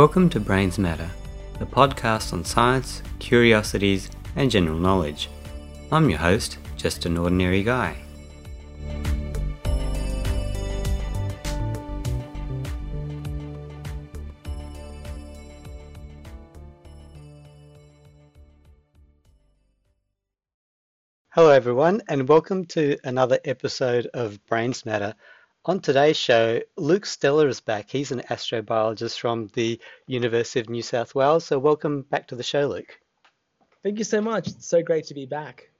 Welcome to Brains Matter, the podcast on science, curiosities, and general knowledge. I'm your host, just an ordinary guy. Hello, everyone, and welcome to another episode of Brains Matter. On today's show, Luke Steller is back. He's an astrobiologist from the University of New South Wales. So, welcome back to the show, Luke. Thank you so much. It's so great to be back.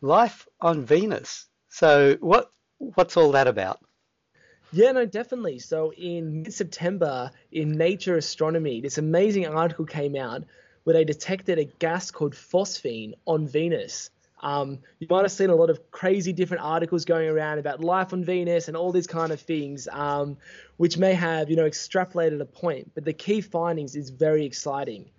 Life on Venus. So, what what's all that about? Yeah, no, definitely. So, in mid September, in Nature Astronomy, this amazing article came out where they detected a gas called phosphine on Venus. Um, you might have seen a lot of crazy different articles going around about life on Venus and all these kind of things, um, which may have you know extrapolated a point. But the key findings is very exciting.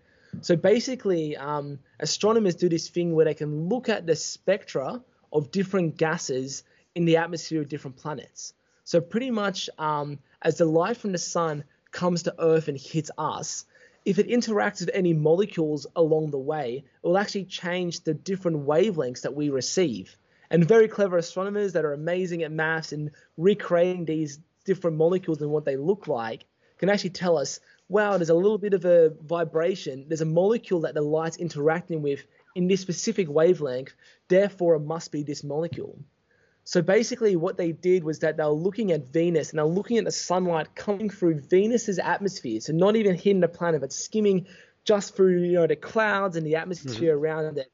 So basically, um, astronomers do this thing where they can look at the spectra of different gases in the atmosphere of different planets. So pretty much, um, as the light from the sun comes to Earth and hits us, if it interacts with any molecules along the way, it will actually change the different wavelengths that we receive. And very clever astronomers that are amazing at maths and recreating these different molecules and what they look like can actually tell us, wow, there's a little bit of a vibration. There's a molecule that the light's interacting with in this specific wavelength, therefore it must be this molecule. So basically, what they did was that they were looking at Venus and they're looking at the sunlight coming through Venus's atmosphere. So not even hitting the planet, but skimming just through you know the clouds and the atmosphere mm-hmm. around it,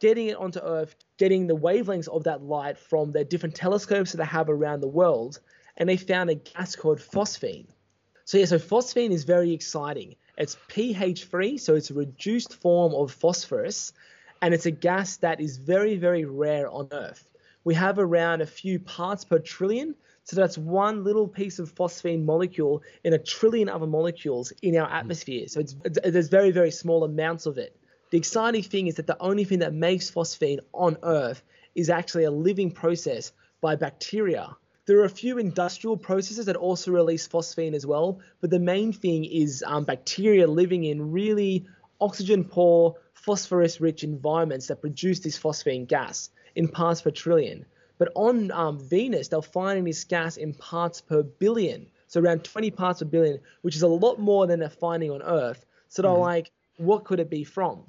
getting it onto Earth, getting the wavelengths of that light from their different telescopes that they have around the world, and they found a gas called phosphine. So yeah, so phosphine is very exciting. It's PH3, so it's a reduced form of phosphorus, and it's a gas that is very very rare on Earth we have around a few parts per trillion. So that's one little piece of phosphine molecule in a trillion other molecules in our atmosphere. So it's, it's, there's very, very small amounts of it. The exciting thing is that the only thing that makes phosphine on Earth is actually a living process by bacteria. There are a few industrial processes that also release phosphine as well, but the main thing is um, bacteria living in really oxygen poor, phosphorus rich environments that produce this phosphine gas in parts per trillion. But on um, Venus, they're finding this gas in parts per billion, so around 20 parts per billion, which is a lot more than they're finding on Earth. So they're mm-hmm. like, what could it be from?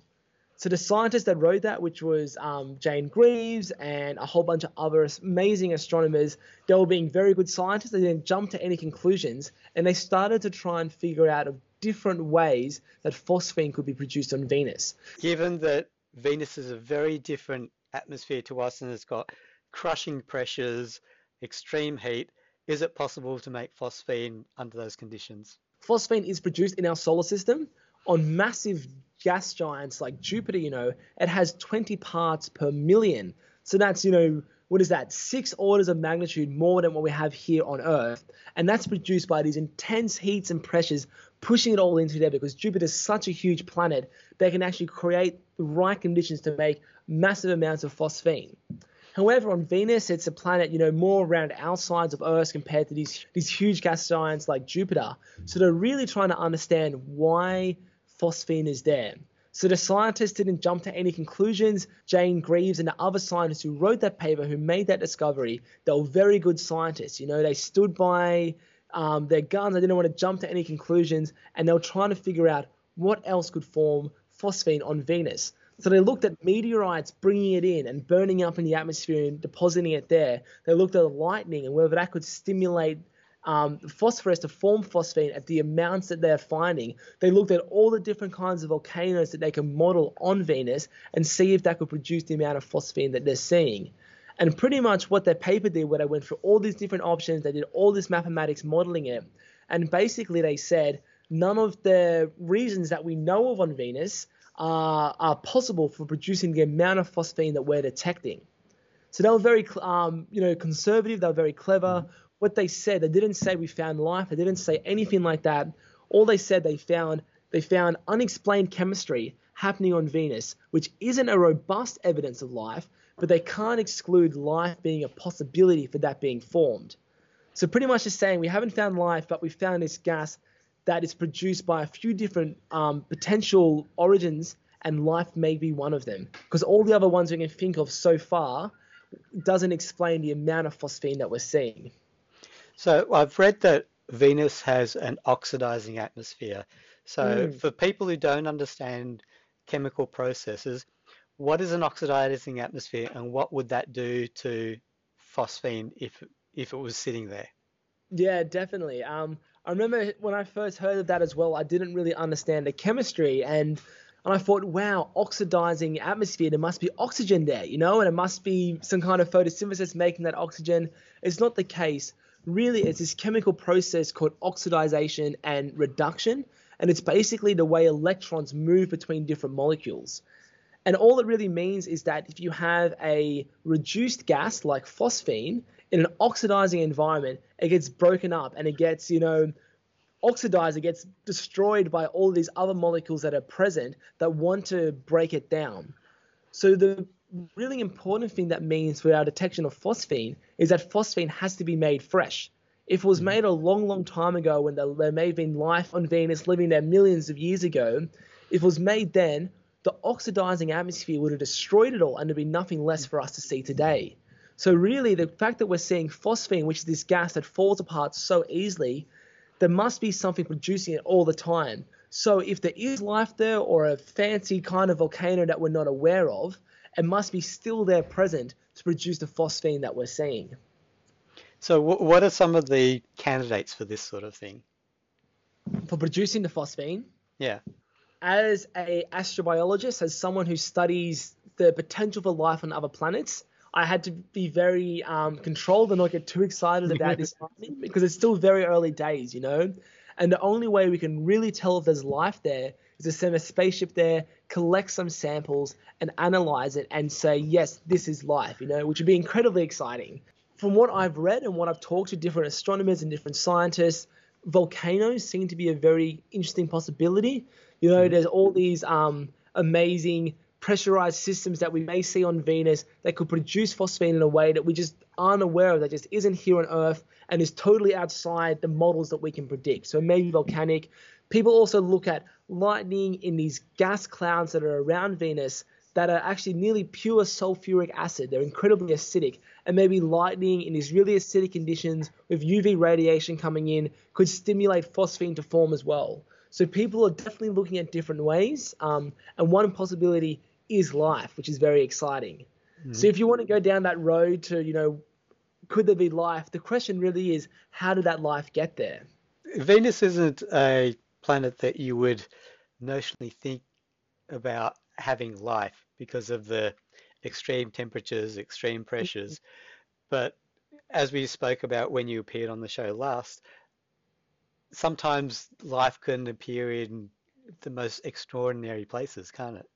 So the scientists that wrote that, which was um, Jane Greaves and a whole bunch of other amazing astronomers, they were being very good scientists. They didn't jump to any conclusions, and they started to try and figure out of different ways that phosphine could be produced on Venus. Given that Venus is a very different atmosphere to us and it's got crushing pressures, extreme heat. Is it possible to make phosphine under those conditions? Phosphine is produced in our solar system on massive gas giants like Jupiter, you know, it has 20 parts per million. So that's, you know, what is that? Six orders of magnitude more than what we have here on Earth. And that's produced by these intense heats and pressures pushing it all into there because Jupiter is such a huge planet they can actually create the right conditions to make massive amounts of phosphine. However, on Venus, it's a planet, you know, more around our sides of Earth compared to these these huge gas giants like Jupiter. So they're really trying to understand why phosphine is there. So the scientists didn't jump to any conclusions. Jane Greaves and the other scientists who wrote that paper, who made that discovery, they were very good scientists. You know, they stood by um, their guns. They didn't want to jump to any conclusions, and they were trying to figure out what else could form phosphine on Venus. So they looked at meteorites bringing it in and burning up in the atmosphere and depositing it there. They looked at lightning and whether that could stimulate um, phosphorus to form phosphine at the amounts that they're finding. They looked at all the different kinds of volcanoes that they can model on Venus and see if that could produce the amount of phosphine that they're seeing. And pretty much what their paper did, where they went through all these different options, they did all this mathematics modeling it, and basically they said none of the reasons that we know of on Venus are, are possible for producing the amount of phosphine that we're detecting. So they were very, um, you know, conservative. They were very clever what they said. They didn't say we found life. They didn't say anything like that. All they said they found they found unexplained chemistry happening on Venus, which isn't a robust evidence of life, but they can't exclude life being a possibility for that being formed. So pretty much just saying we haven't found life, but we found this gas that is produced by a few different um, potential origins, and life may be one of them. Because all the other ones we can think of so far doesn't explain the amount of phosphine that we're seeing. So I've read that Venus has an oxidizing atmosphere. So Mm. for people who don't understand chemical processes, what is an oxidizing atmosphere and what would that do to phosphine if if it was sitting there? Yeah, definitely. Um, I remember when I first heard of that as well, I didn't really understand the chemistry and and I thought, wow, oxidizing atmosphere, there must be oxygen there, you know, and it must be some kind of photosynthesis making that oxygen. It's not the case. Really, it's this chemical process called oxidization and reduction, and it's basically the way electrons move between different molecules. And all it really means is that if you have a reduced gas like phosphine in an oxidizing environment, it gets broken up and it gets, you know, oxidized, it gets destroyed by all these other molecules that are present that want to break it down. So the really important thing that means for our detection of phosphine is that phosphine has to be made fresh. If it was mm-hmm. made a long, long time ago when there, there may have been life on Venus living there millions of years ago, if it was made then, the oxidizing atmosphere would have destroyed it all and there'd be nothing less for us to see today. So really, the fact that we're seeing phosphine, which is this gas that falls apart so easily, there must be something producing it all the time. So if there is life there or a fancy kind of volcano that we're not aware of, it must be still there present to produce the phosphine that we're seeing. So wh- what are some of the candidates for this sort of thing? For producing the phosphine, Yeah. as a astrobiologist, as someone who studies the potential for life on other planets, I had to be very um, controlled and not get too excited about this because it's still very early days, you know. And the only way we can really tell if there's life there is to send a spaceship there, collect some samples, and analyze it and say, yes, this is life, you know, which would be incredibly exciting. From what I've read and what I've talked to different astronomers and different scientists, volcanoes seem to be a very interesting possibility. You know, there's all these um, amazing pressurized systems that we may see on Venus that could produce phosphine in a way that we just aren't aware of, that just isn't here on Earth and is totally outside the models that we can predict. So maybe volcanic. People also look at lightning in these gas clouds that are around Venus that are actually nearly pure sulfuric acid. They're incredibly acidic. And maybe lightning in these really acidic conditions with UV radiation coming in could stimulate phosphine to form as well. So people are definitely looking at different ways. Um, and one possibility is life, which is very exciting. Mm-hmm. So if you want to go down that road to, you know, could there be life? The question really is, how did that life get there? Venus isn't a planet that you would notionally think about having life because of the extreme temperatures, extreme pressures. But as we spoke about when you appeared on the show last, sometimes life can appear in the most extraordinary places, can't it?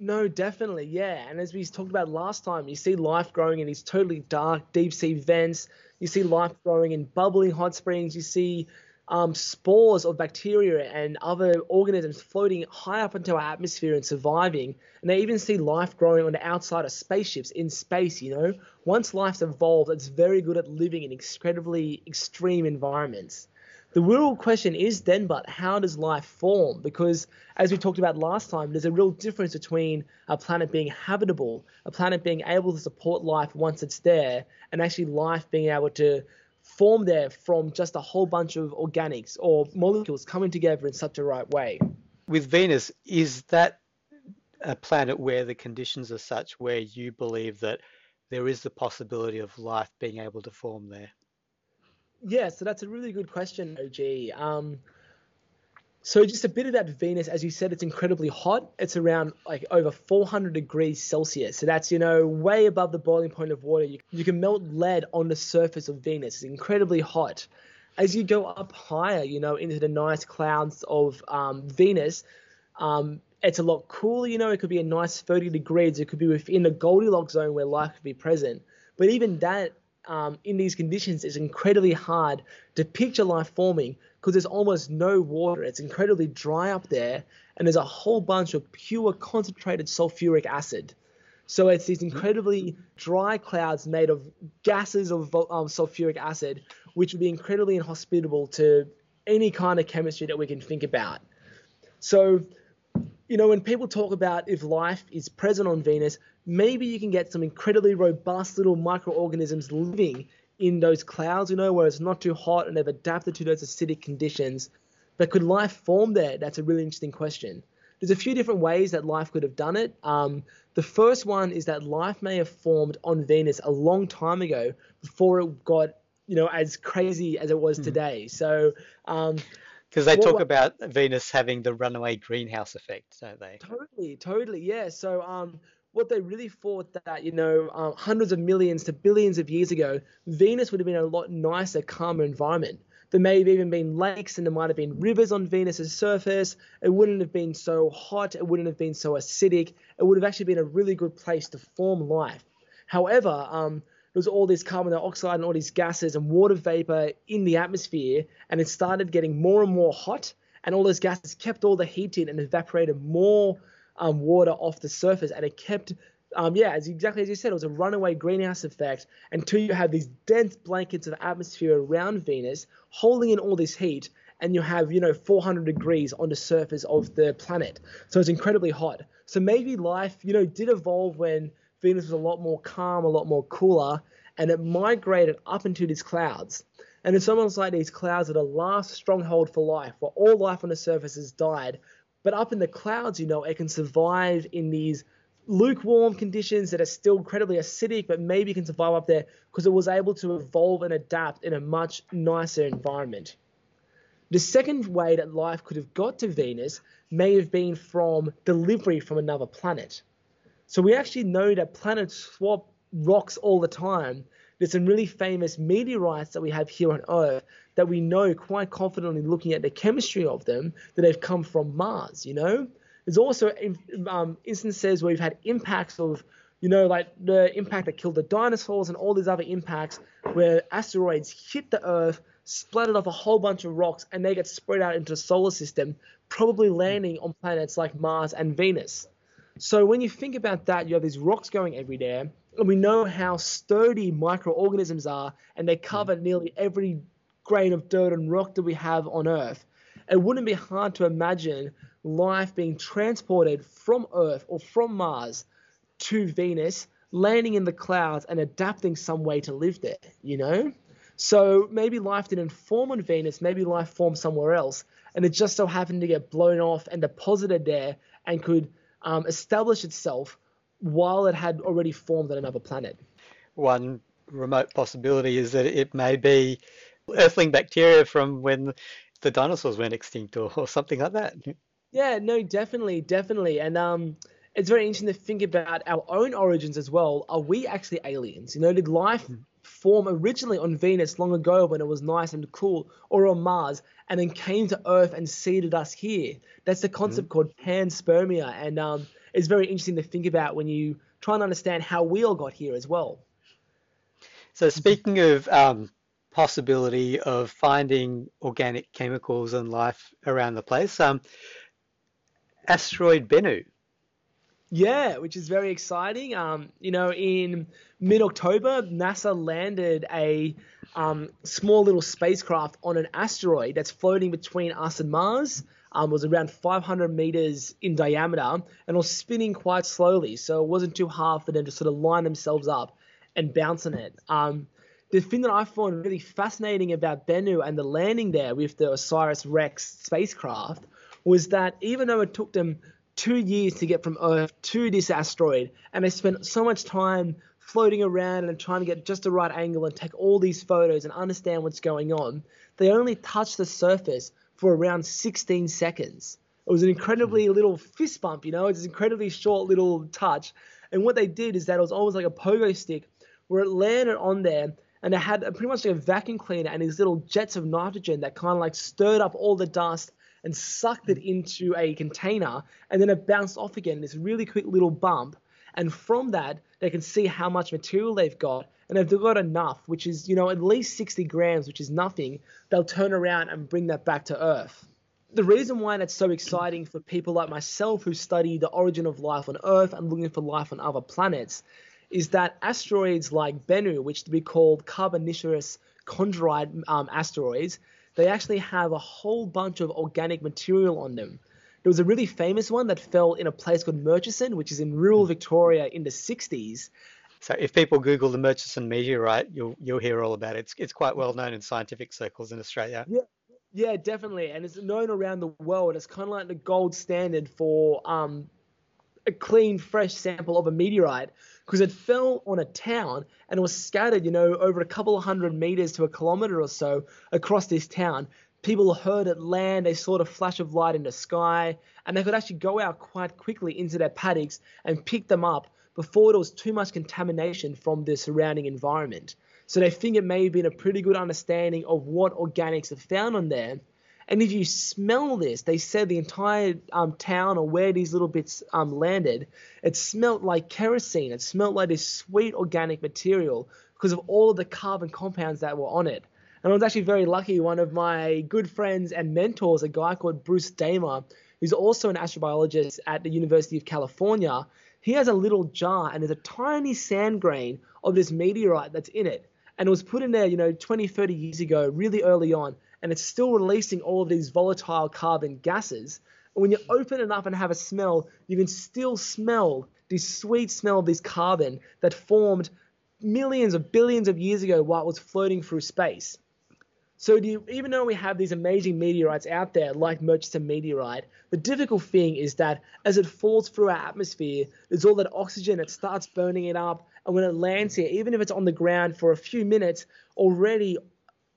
No, definitely, yeah. And as we talked about last time, you see life growing in these totally dark, deep sea vents. You see life growing in bubbling hot springs. You see um, spores of bacteria and other organisms floating high up into our atmosphere and surviving. And they even see life growing on the outside of spaceships in space, you know. Once life's evolved, it's very good at living in incredibly extreme environments. The real question is then, but how does life form? Because as we talked about last time, there's a real difference between a planet being habitable, a planet being able to support life once it's there, and actually life being able to form there from just a whole bunch of organics or molecules coming together in such a right way. With Venus, is that a planet where the conditions are such where you believe that there is the possibility of life being able to form there? Yeah, so that's a really good question, OG. Um, so just a bit about Venus, as you said, it's incredibly hot. It's around like over 400 degrees Celsius. So that's, you know, way above the boiling point of water. You, you can melt lead on the surface of Venus. It's incredibly hot. As you go up higher, you know, into the nice clouds of um, Venus, um, it's a lot cooler, you know, it could be a nice 30 degrees. It could be within the Goldilocks zone where life could be present. But even that, um, in these conditions, is incredibly hard to picture life forming because there's almost no water. It's incredibly dry up there, and there's a whole bunch of pure concentrated sulfuric acid. So it's these incredibly dry clouds made of gases of um, sulfuric acid, which would be incredibly inhospitable to any kind of chemistry that we can think about. So, you know, when people talk about if life is present on Venus, maybe you can get some incredibly robust little microorganisms living in those clouds, you know, where it's not too hot and they've adapted to those acidic conditions. But could life form there? That's a really interesting question. There's a few different ways that life could have done it. Um, the first one is that life may have formed on Venus a long time ago before it got, you know, as crazy as it was mm. today. So, um, because they talk about Venus having the runaway greenhouse effect, don't they? Totally, totally, yeah. So, um, what they really thought that you know um, hundreds of millions to billions of years ago, Venus would have been a lot nicer, calmer environment. There may have even been lakes and there might have been rivers on Venus's surface. It wouldn't have been so hot. It wouldn't have been so acidic. It would have actually been a really good place to form life. However, um, there was all this carbon dioxide and all these gases and water vapor in the atmosphere, and it started getting more and more hot. And all those gases kept all the heat in and evaporated more um, water off the surface, and it kept um, yeah, as exactly as you said, it was a runaway greenhouse effect. Until you have these dense blankets of atmosphere around Venus holding in all this heat, and you have, you know, 400 degrees on the surface of the planet. So it's incredibly hot. So maybe life, you know, did evolve when Venus was a lot more calm, a lot more cooler, and it migrated up into these clouds. And it's almost like these clouds are the last stronghold for life, where all life on the surface has died. But up in the clouds, you know, it can survive in these lukewarm conditions that are still incredibly acidic, but maybe can survive up there because it was able to evolve and adapt in a much nicer environment. The second way that life could have got to Venus may have been from delivery from another planet. So we actually know that planets swap rocks all the time. There's some really famous meteorites that we have here on Earth that we know quite confidently looking at the chemistry of them that they've come from Mars, you know? There's also um, instances where we've had impacts of, you know, like the impact that killed the dinosaurs and all these other impacts where asteroids hit the Earth, splattered off a whole bunch of rocks, and they get spread out into the solar system, probably landing on planets like Mars and Venus. So when you think about that, you have these rocks going everywhere, and we know how sturdy microorganisms are, and they hmm. cover nearly every grain of dirt and rock that we have on Earth. It wouldn't be hard to imagine life being transported from Earth or from Mars to Venus, landing in the clouds and adapting some way to live there, you know? So maybe life didn't form on Venus, maybe life formed somewhere else, and it just so happened to get blown off and deposited there and could um, establish itself while it had already formed on another planet. One remote possibility is that it may be earthling bacteria from when the dinosaurs went extinct or, or something like that. Yeah, no, definitely, definitely. And um, it's very interesting to think about our own origins as well. Are we actually aliens? You know, did life hmm. Form originally on Venus long ago when it was nice and cool, or on Mars, and then came to Earth and seeded us here? That's the concept mm called panspermia, and um, it's very interesting to think about when you try and understand how we all got here as well. So, speaking of um, possibility of finding organic chemicals and life around the place, um, asteroid Bennu. Yeah, which is very exciting. Um, you know, in mid October, NASA landed a um, small little spacecraft on an asteroid that's floating between us and Mars. Um, was around 500 meters in diameter and was spinning quite slowly, so it wasn't too hard for them to sort of line themselves up and bounce on it. Um, the thing that I found really fascinating about Bennu and the landing there with the OSIRIS REx spacecraft was that even though it took them two years to get from Earth to this asteroid, and they spent so much time floating around and trying to get just the right angle and take all these photos and understand what's going on, they only touched the surface for around 16 seconds. It was an incredibly hmm. little fist bump, you know, it's an incredibly short little touch. And what they did is that it was almost like a pogo stick where it landed on there and it had pretty much like a vacuum cleaner and these little jets of nitrogen that kind of like stirred up all the dust and sucked it into a container, and then it bounced off again, this really quick little bump. And from that, they can see how much material they've got. And if they've got enough, which is, you know, at least 60 grams, which is nothing, they'll turn around and bring that back to Earth. The reason why that's so exciting for people like myself who study the origin of life on Earth and looking for life on other planets is that asteroids like Bennu, which to be called Carbonaceous chondrite um, asteroids, they actually have a whole bunch of organic material on them. There was a really famous one that fell in a place called Murchison, which is in rural Victoria in the 60s. So if people Google the Murchison meteorite, you'll you'll hear all about it. It's it's quite well known in scientific circles in Australia. Yeah, yeah, definitely, and it's known around the world. It's kind of like the gold standard for um, a clean, fresh sample of a meteorite because it fell on a town and was scattered, you know, over a couple of hundred meters to a kilometer or so across this town. People heard it land, they saw the flash of light in the sky, and they could actually go out quite quickly into their paddocks and pick them up before there was too much contamination from the surrounding environment. So they think it may have been a pretty good understanding of what organics are found on there. And if you smell this, they said the entire um, town or where these little bits um, landed, it smelt like kerosene. It smelt like this sweet organic material because of all of the carbon compounds that were on it. And I was actually very lucky. One of my good friends and mentors, a guy called Bruce Damer, who's also an astrobiologist at the University of California, he has a little jar and there's a tiny sand grain of this meteorite that's in it. And it was put in there, you know, 20, 30 years ago, really early on, and it's still releasing all of these volatile carbon gases. And when you open it up and have a smell, you can still smell this sweet smell of this carbon that formed millions of billions of years ago while it was floating through space. So you, even though we have these amazing meteorites out there, like Murchison meteorite, the difficult thing is that as it falls through our atmosphere, there's all that oxygen, it starts burning it up, and when it lands here, even if it's on the ground for a few minutes, already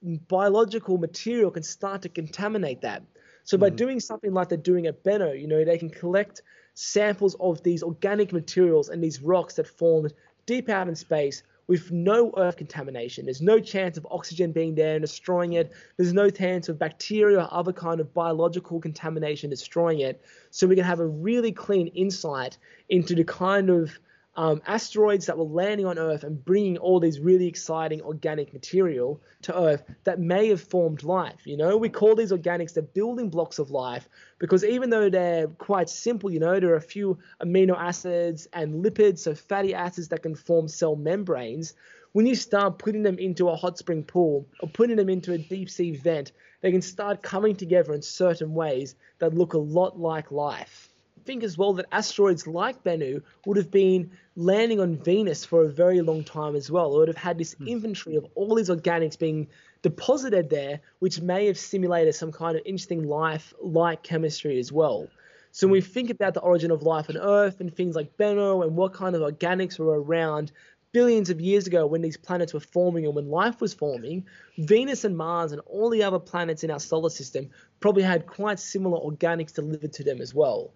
biological material can start to contaminate that. So by mm. doing something like they're doing at Bennu, you know, they can collect samples of these organic materials and these rocks that formed deep out in space with no earth contamination. There's no chance of oxygen being there and destroying it. There's no chance of bacteria or other kind of biological contamination destroying it. So we can have a really clean insight into the kind of um, asteroids that were landing on Earth and bringing all these really exciting organic material to Earth that may have formed life. You know, we call these organics the building blocks of life because even though they're quite simple, you know, there are a few amino acids and lipids, so fatty acids that can form cell membranes. When you start putting them into a hot spring pool or putting them into a deep sea vent, they can start coming together in certain ways that look a lot like life think as well that asteroids like Bennu would have been landing on Venus for a very long time as well. It would have had this hmm. inventory of all these organics being deposited there, which may have simulated some kind of interesting life like chemistry as well. So when we think about the origin of life on Earth and things like Bennu and what kind of organics were around billions of years ago when these planets were forming and when life was forming, Venus and Mars and all the other planets in our solar system probably had quite similar organics delivered to them as well.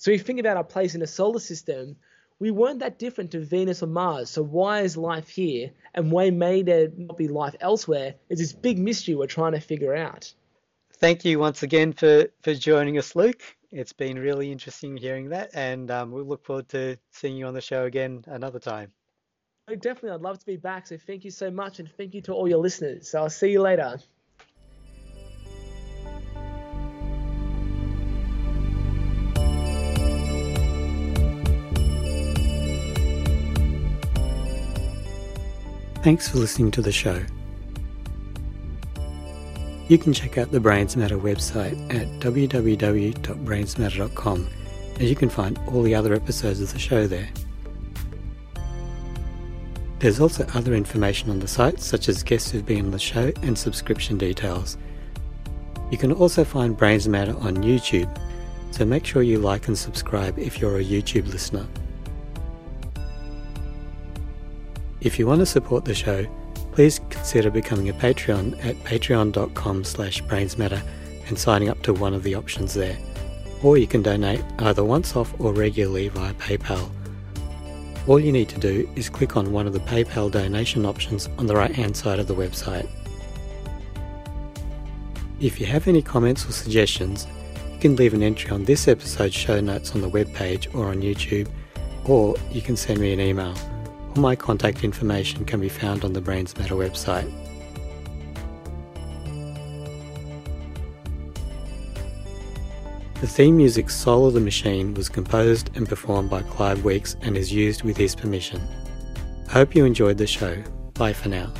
So if you think about our place in the solar system, we weren't that different to Venus or Mars. So why is life here, and why may there not be life elsewhere? Is this big mystery we're trying to figure out. Thank you once again for for joining us, Luke. It's been really interesting hearing that, and um, we look forward to seeing you on the show again another time. Oh, definitely, I'd love to be back. So thank you so much, and thank you to all your listeners. So I'll see you later. Thanks for listening to the show. You can check out the Brains Matter website at www.brainsmatter.com and you can find all the other episodes of the show there. There's also other information on the site, such as guests who've been on the show and subscription details. You can also find Brains Matter on YouTube, so make sure you like and subscribe if you're a YouTube listener. If you want to support the show, please consider becoming a Patreon at patreon.com slash brainsmatter and signing up to one of the options there. Or you can donate either once off or regularly via PayPal. All you need to do is click on one of the PayPal donation options on the right hand side of the website. If you have any comments or suggestions, you can leave an entry on this episode's show notes on the webpage or on YouTube, or you can send me an email all my contact information can be found on the Brains Matter website. The theme music Soul of the Machine was composed and performed by Clive Weeks and is used with his permission. I hope you enjoyed the show. Bye for now.